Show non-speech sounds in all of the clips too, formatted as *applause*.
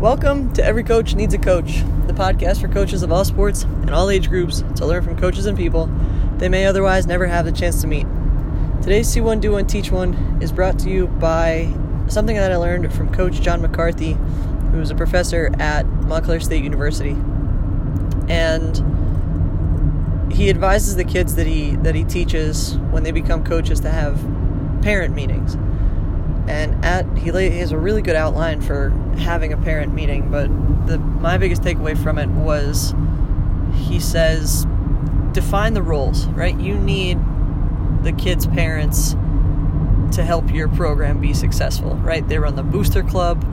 Welcome to Every Coach Needs a Coach, the podcast for coaches of all sports and all age groups to learn from coaches and people they may otherwise never have the chance to meet. Today's See One, Do One, Teach One is brought to you by something that I learned from Coach John McCarthy, who is a professor at Montclair State University. And he advises the kids that he that he teaches when they become coaches to have parent meetings and at he, lay, he has a really good outline for having a parent meeting but the my biggest takeaway from it was he says define the roles right? You need the kids parents to help your program be successful right? They run the booster club.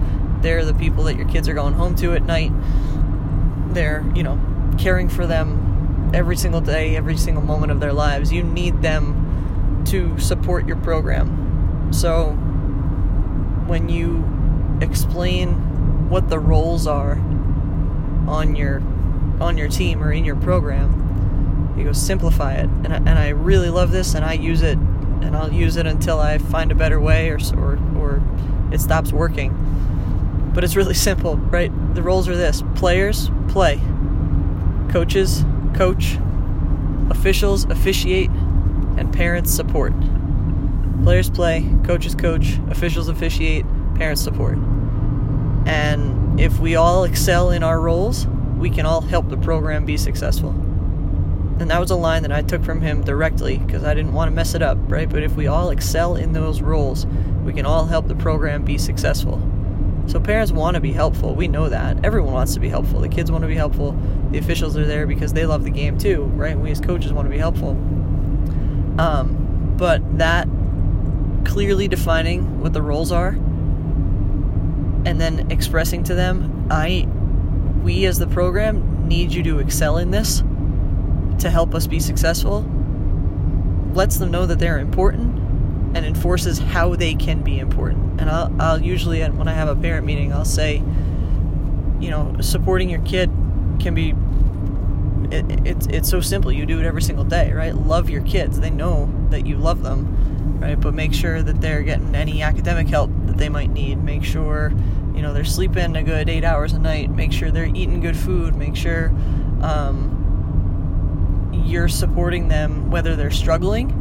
They're the people that your kids are going home to at night. They're you know caring for them every single day every single moment of their lives. You need them to support your program. So when you explain what the roles are on your on your team or in your program you go simplify it. And I, and I really love this and I use it and I'll use it until I find a better way or or or it stops working. But it's really *laughs* simple right? The roles are this players play. Coaches coach. Officials officiate. And parents support Players play, coaches coach, officials officiate, parents support. And if we all excel in our roles, we can all help the program be successful. And that was a line that I took from him directly because I didn't want to mess it up, right? But if we all excel in those roles, we can all help the program be successful. So parents want to be helpful. We know that. Everyone wants to be helpful. The kids want to be helpful. The officials are there because they love the game too, right? We as coaches want to be helpful. Um, but that clearly defining what the roles are and then expressing to them, I we as the program need you to excel in this to help us be successful. Lets them know that they're important and enforces how they can be important. And I'll, I'll usually, uh, when I have a parent meeting, I'll say, you know, supporting your kid can be it, it's it's so simple. You do it every single day, right? Love your kids. They know that you love them, right? But make sure that they're getting any academic help that they might need. Make sure you know they're sleeping a good eight hours a night. Make sure they're eating good food. Make sure um, you're supporting them whether they're struggling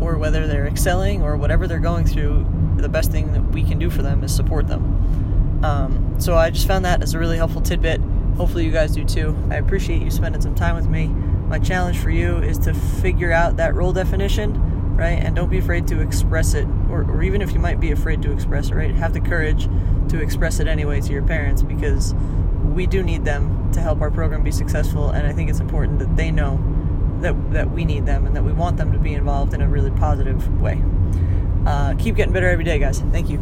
or whether they're excelling or whatever they're going through. The best thing that we can do for them is support them. Um, so I just found that as a really helpful tidbit. Hopefully, you guys do too. I appreciate you spending some time with me. My challenge for you is to figure out that role definition, right? And don't be afraid to express it, or, or even if you might be afraid to express it, right? Have the courage to express it anyway to your parents because we do need them to help our program be successful. And I think it's important that they know that, that we need them and that we want them to be involved in a really positive way. Uh, keep getting better every day, guys. Thank you.